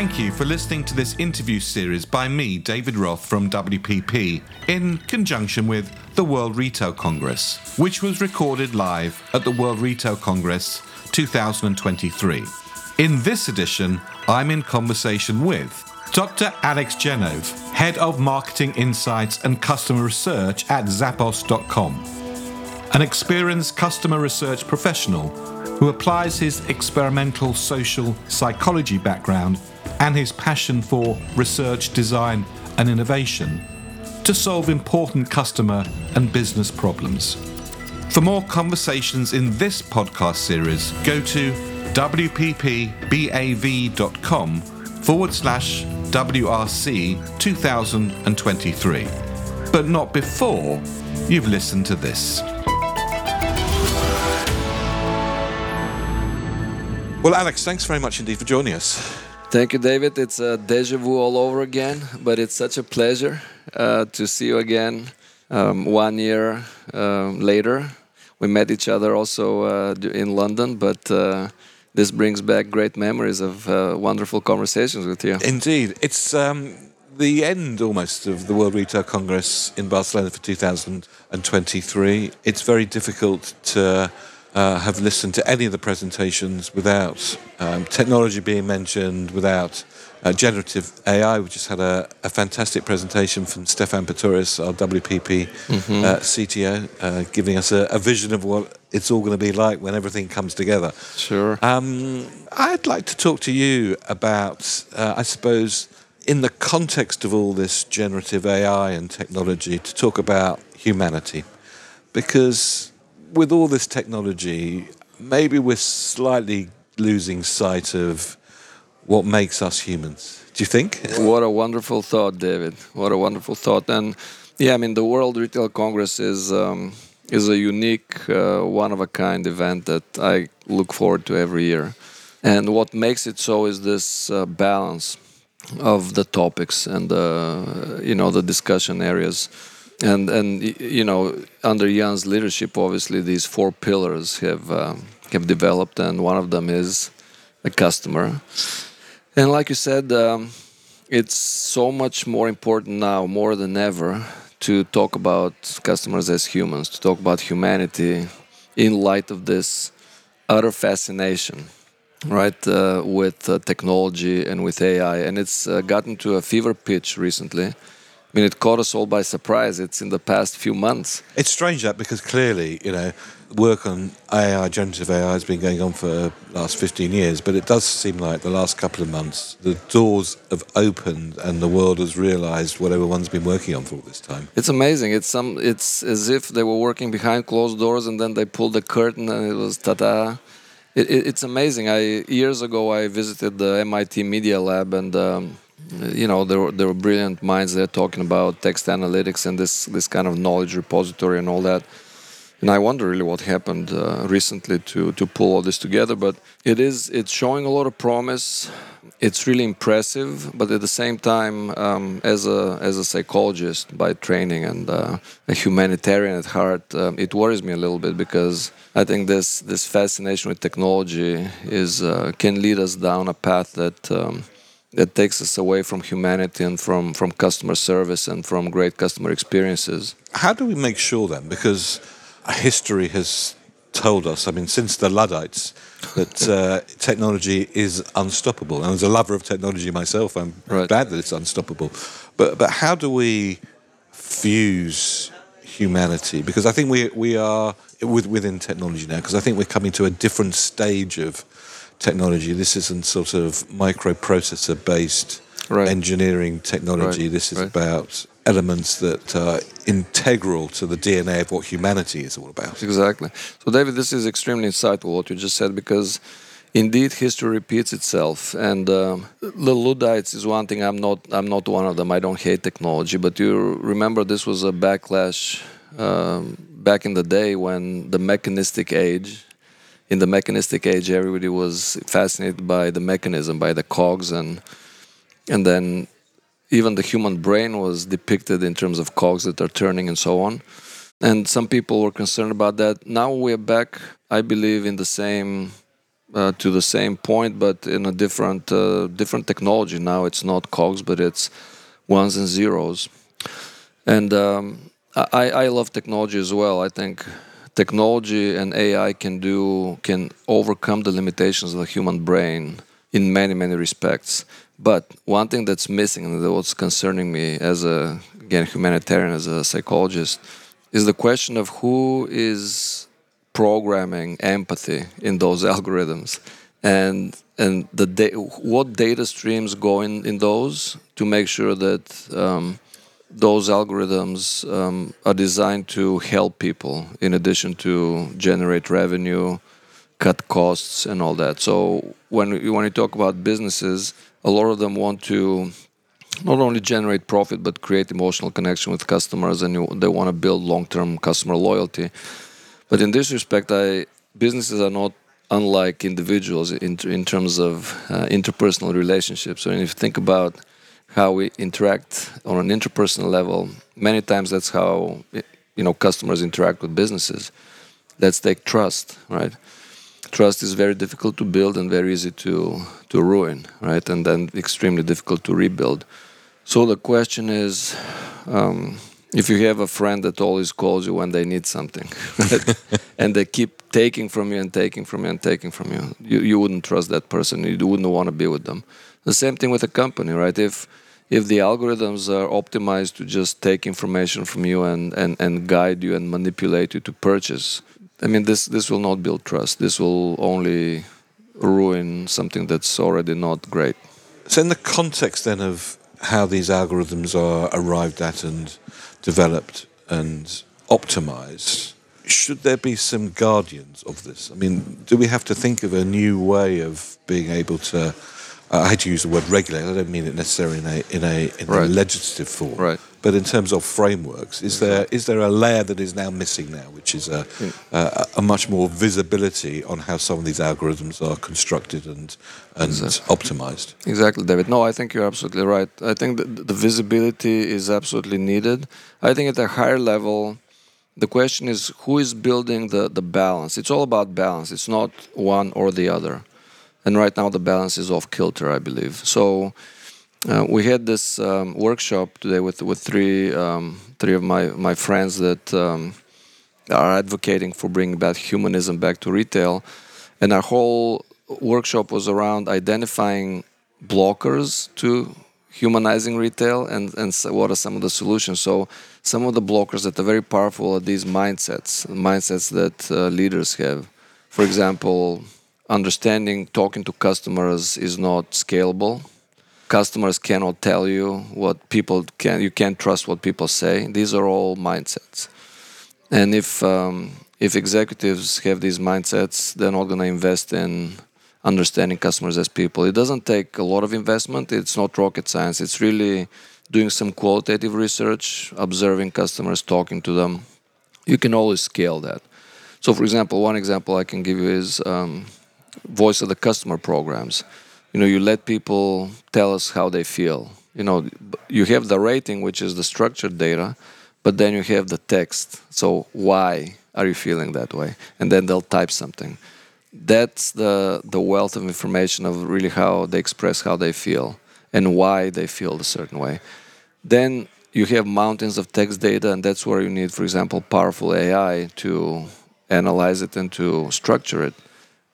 Thank you for listening to this interview series by me, David Roth from WPP, in conjunction with the World Retail Congress, which was recorded live at the World Retail Congress 2023. In this edition, I'm in conversation with Dr. Alex Genov, Head of Marketing Insights and Customer Research at Zappos.com, an experienced customer research professional who applies his experimental social psychology background and his passion for research, design, and innovation to solve important customer and business problems. For more conversations in this podcast series, go to wppbav.com forward slash WRC 2023. But not before you've listened to this. Well, Alex, thanks very much indeed for joining us. Thank you, David. It's a deja vu all over again, but it's such a pleasure uh, to see you again um, one year um, later. We met each other also uh, in London, but uh, this brings back great memories of uh, wonderful conversations with you. Indeed. It's um, the end almost of the World Retail Congress in Barcelona for 2023. It's very difficult to uh, have listened to any of the presentations without um, technology being mentioned, without uh, generative AI. We just had a, a, fantastic presentation from Stephan Pretorius, our WPP mm-hmm. uh, CTO, uh, giving us a, a, vision of what it's all going to be like when everything comes together. Sure. Um, I'd like to talk to you about, uh, I suppose, in the context of all this generative AI and technology, to talk about humanity. Because with all this technology, maybe we're slightly losing sight of what makes us humans. Do you think? What a wonderful thought, David. What a wonderful thought. And yeah, I mean, the World Retail Congress is um, is a unique, uh, one of a kind event that I look forward to every year. And what makes it so is this uh, balance of the topics and the you know the discussion areas and and you know under Jan's leadership, obviously these four pillars have um, have developed, and one of them is a customer. And like you said, um, it's so much more important now, more than ever, to talk about customers as humans, to talk about humanity in light of this utter fascination, right, uh, with uh, technology and with AI. And it's uh, gotten to a fever pitch recently I mean, it caught us all by surprise. It's in the past few months. It's strange that because clearly, you know, work on AI, generative AI, has been going on for the last 15 years, but it does seem like the last couple of months, the doors have opened and the world has realized what everyone's been working on for all this time. It's amazing. It's some. It's as if they were working behind closed doors and then they pulled the curtain and it was ta-da. It, it, it's amazing. I years ago I visited the MIT Media Lab and um, you know there were, there were brilliant minds there talking about text analytics and this this kind of knowledge repository and all that. And I wonder really what happened uh, recently to to pull all this together but it is it's showing a lot of promise. It's really impressive but at the same time um, as a as a psychologist by training and uh, a humanitarian at heart um, it worries me a little bit because I think this this fascination with technology is uh, can lead us down a path that um, that takes us away from humanity and from, from customer service and from great customer experiences. How do we make sure then? Because history has told us, I mean, since the Luddites, that uh, technology is unstoppable. And as a lover of technology myself, I'm right. glad that it's unstoppable. But, but how do we fuse humanity? Because I think we, we are with, within technology now, because I think we're coming to a different stage of technology. This isn't sort of microprocessor based right. engineering technology. Right. This is right. about elements that are integral to the DNA of what humanity is all about. Exactly. So, David, this is extremely insightful what you just said because indeed history repeats itself and um, the luddites is one thing i'm not i'm not one of them i don't hate technology but you remember this was a backlash um, back in the day when the mechanistic age in the mechanistic age, everybody was fascinated by the mechanism, by the cogs, and and then even the human brain was depicted in terms of cogs that are turning and so on. And some people were concerned about that. Now we're back, I believe, in the same uh, to the same point, but in a different uh, different technology. Now it's not cogs, but it's ones and zeros. And um, I, I love technology as well. I think technology and AI can do can overcome the limitations of the human brain in many many respects. But one thing that's missing and what's concerning me as a again humanitarian as a psychologist is the question of who is programming empathy in those algorithms and and the da- what data streams go in, in those to make sure that um, those algorithms um, are designed to help people in addition to generate revenue cut costs and all that. So when you, when you talk about businesses a lot of them want to not only generate profit but create emotional connection with customers and you, they want to build long-term customer loyalty. But in this respect i businesses are not unlike individuals in, in terms of uh, interpersonal relationships. So if you think about how we interact on an interpersonal level many times that's how you know customers interact with businesses let's take trust right trust is very difficult to build and very easy to to ruin right and then extremely difficult to rebuild so the question is, um, if you have a friend that always calls you when they need something, right? and they keep taking from you and taking from you and taking from you, you, you wouldn't trust that person. You wouldn't want to be with them. The same thing with a company, right? If if the algorithms are optimized to just take information from you and, and, and guide you and manipulate you to purchase, I mean, this, this will not build trust. This will only ruin something that's already not great. So, in the context then of how these algorithms are arrived at and developed and optimized, should there be some guardians of this? I mean, do we have to think of a new way of being able to? Uh, I hate to use the word regulate. I don't mean it necessarily in a in a, in right. a legislative form. Right. But in terms of frameworks, is there is there a layer that is now missing now, which is a, a, a much more visibility on how some of these algorithms are constructed and and exactly. optimized? Exactly, David. No, I think you're absolutely right. I think that the visibility is absolutely needed. I think at a higher level, the question is who is building the the balance. It's all about balance. It's not one or the other. And right now the balance is off kilter, I believe. So uh, we had this um, workshop today with with three um, three of my my friends that um, are advocating for bringing back humanism back to retail, and our whole workshop was around identifying blockers to humanizing retail and and what are some of the solutions. So some of the blockers that are very powerful are these mindsets, mindsets that uh, leaders have. For example, understanding talking to customers is not scalable. Customers cannot tell you what people can you can't trust what people say. These are all mindsets. And if um, if executives have these mindsets they're not going to invest in understanding customers as people. It doesn't take a lot of investment. It's not rocket science. It's really doing some qualitative research observing customers talking to them. You can always scale that. So for example one example i can give you is um, voice of the customer programs. You know you let people tell us how they feel. You know you have the rating which is the structured data but then you have the text. So why are you feeling that way? And then they'll type something. That's the the wealth of information of really how they express how they feel and why they feel a certain way. Then you have mountains of text data and that's where you need for example powerful ai to analyze it and to structure it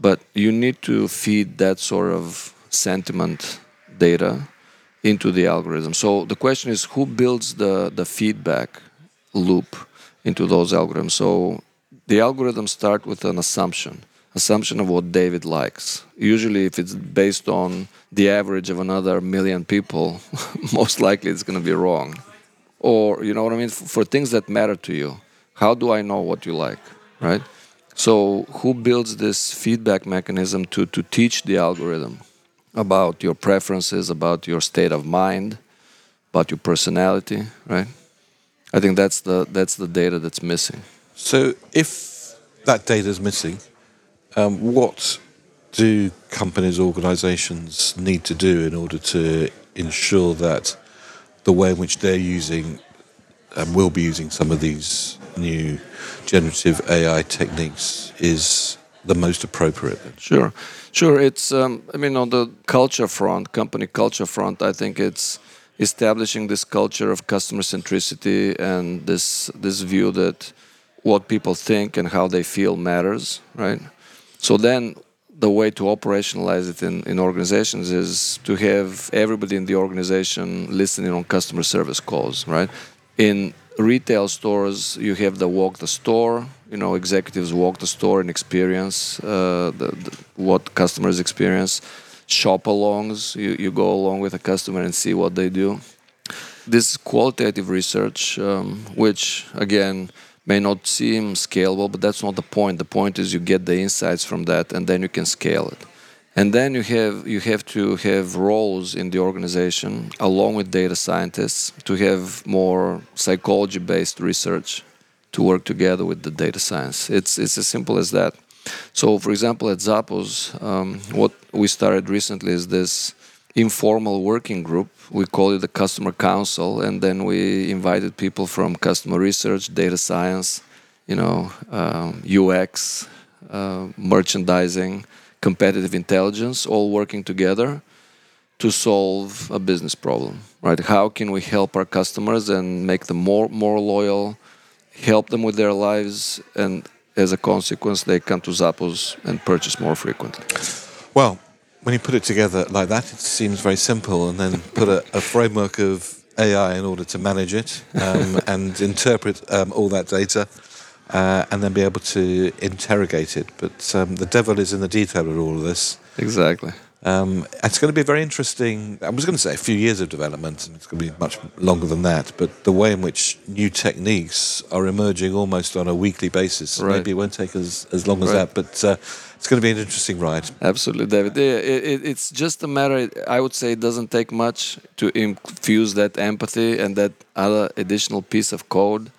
but you need to feed that sort of sentiment data into the algorithm. So the question is who builds the, the feedback loop into those algorithms? So the algorithms start with an assumption, assumption of what David likes. Usually if it's based on the average of another million people, most likely it's going to be wrong. Or, you know what I mean? For things that matter to you, how do I know what you like, right? So who builds this feedback mechanism to, to teach the algorithm? about your preferences, about your state of mind, about your personality, right? I think that's the that's the data that's missing. So if that data is missing, um, what do companies, organisations need to do in order to ensure that the way in which they're using and will be using some of these new generative AI techniques is the most appropriate? Sure, sure. It's um, I mean on the culture front, company culture front, I think it's establishing this culture of customer centricity and this this view that what people think and how they feel matters, right? So then the way to operationalize it in, in organizations is to have everybody in the organization listening on customer service calls, right? In retail stores, you have the walk the store. You know, executives walk the store and experience uh, the, the, what customers experience. Shop alongs, you, you go along with a customer and see what they do. This qualitative research, um, which again may not seem scalable, but that's not the point. The point is you get the insights from that, and then you can scale it. And then you have you have to have roles in the organization along with data scientists to have more psychology-based research to work together with the data science. It's it's as simple as that. So, for example, at Zappos, um, what we started recently is this informal working group. We call it the customer council, and then we invited people from customer research, data science, you know, um, UX, uh, merchandising, competitive intelligence, all working together to solve a business problem. Right? How can we help our customers and make them more more loyal, help them with their lives, and as a consequence, they come to Zappos and purchase more frequently. Well, when you put it together like that, it seems very simple, and then put a, a framework of AI in order to manage it um, and interpret um, all that data, uh, and then be able to interrogate it. But um, the devil is in the detail of all of this. Exactly. Um, it's going to be very interesting. I was going to say a few years of development, and it's going to be much longer than that. But the way in which new techniques are emerging almost on a weekly basis, right. maybe it won't take as, as long as that. But uh, it's going to be an interesting ride. Absolutely, David. It, it, it's just a matter. I would say it doesn't take much to infuse that empathy and that other additional piece of code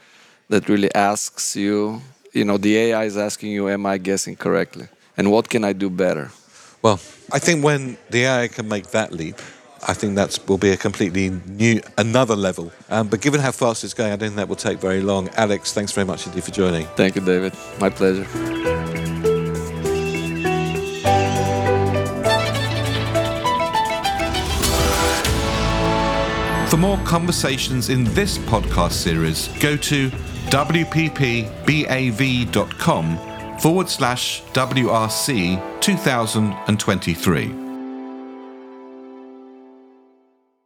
that really asks you. You know, the AI is asking you, "Am I guessing correctly?" And what can I do better? Well, I think when the AI can make that leap, I think that will be a completely new, another level. Um, but given how fast it's going, I don't think that will take very long. Alex, thanks very much indeed for joining. Thank you, David. My pleasure. For more conversations in this podcast series, go to wppbav.com forward slash WRC 2023.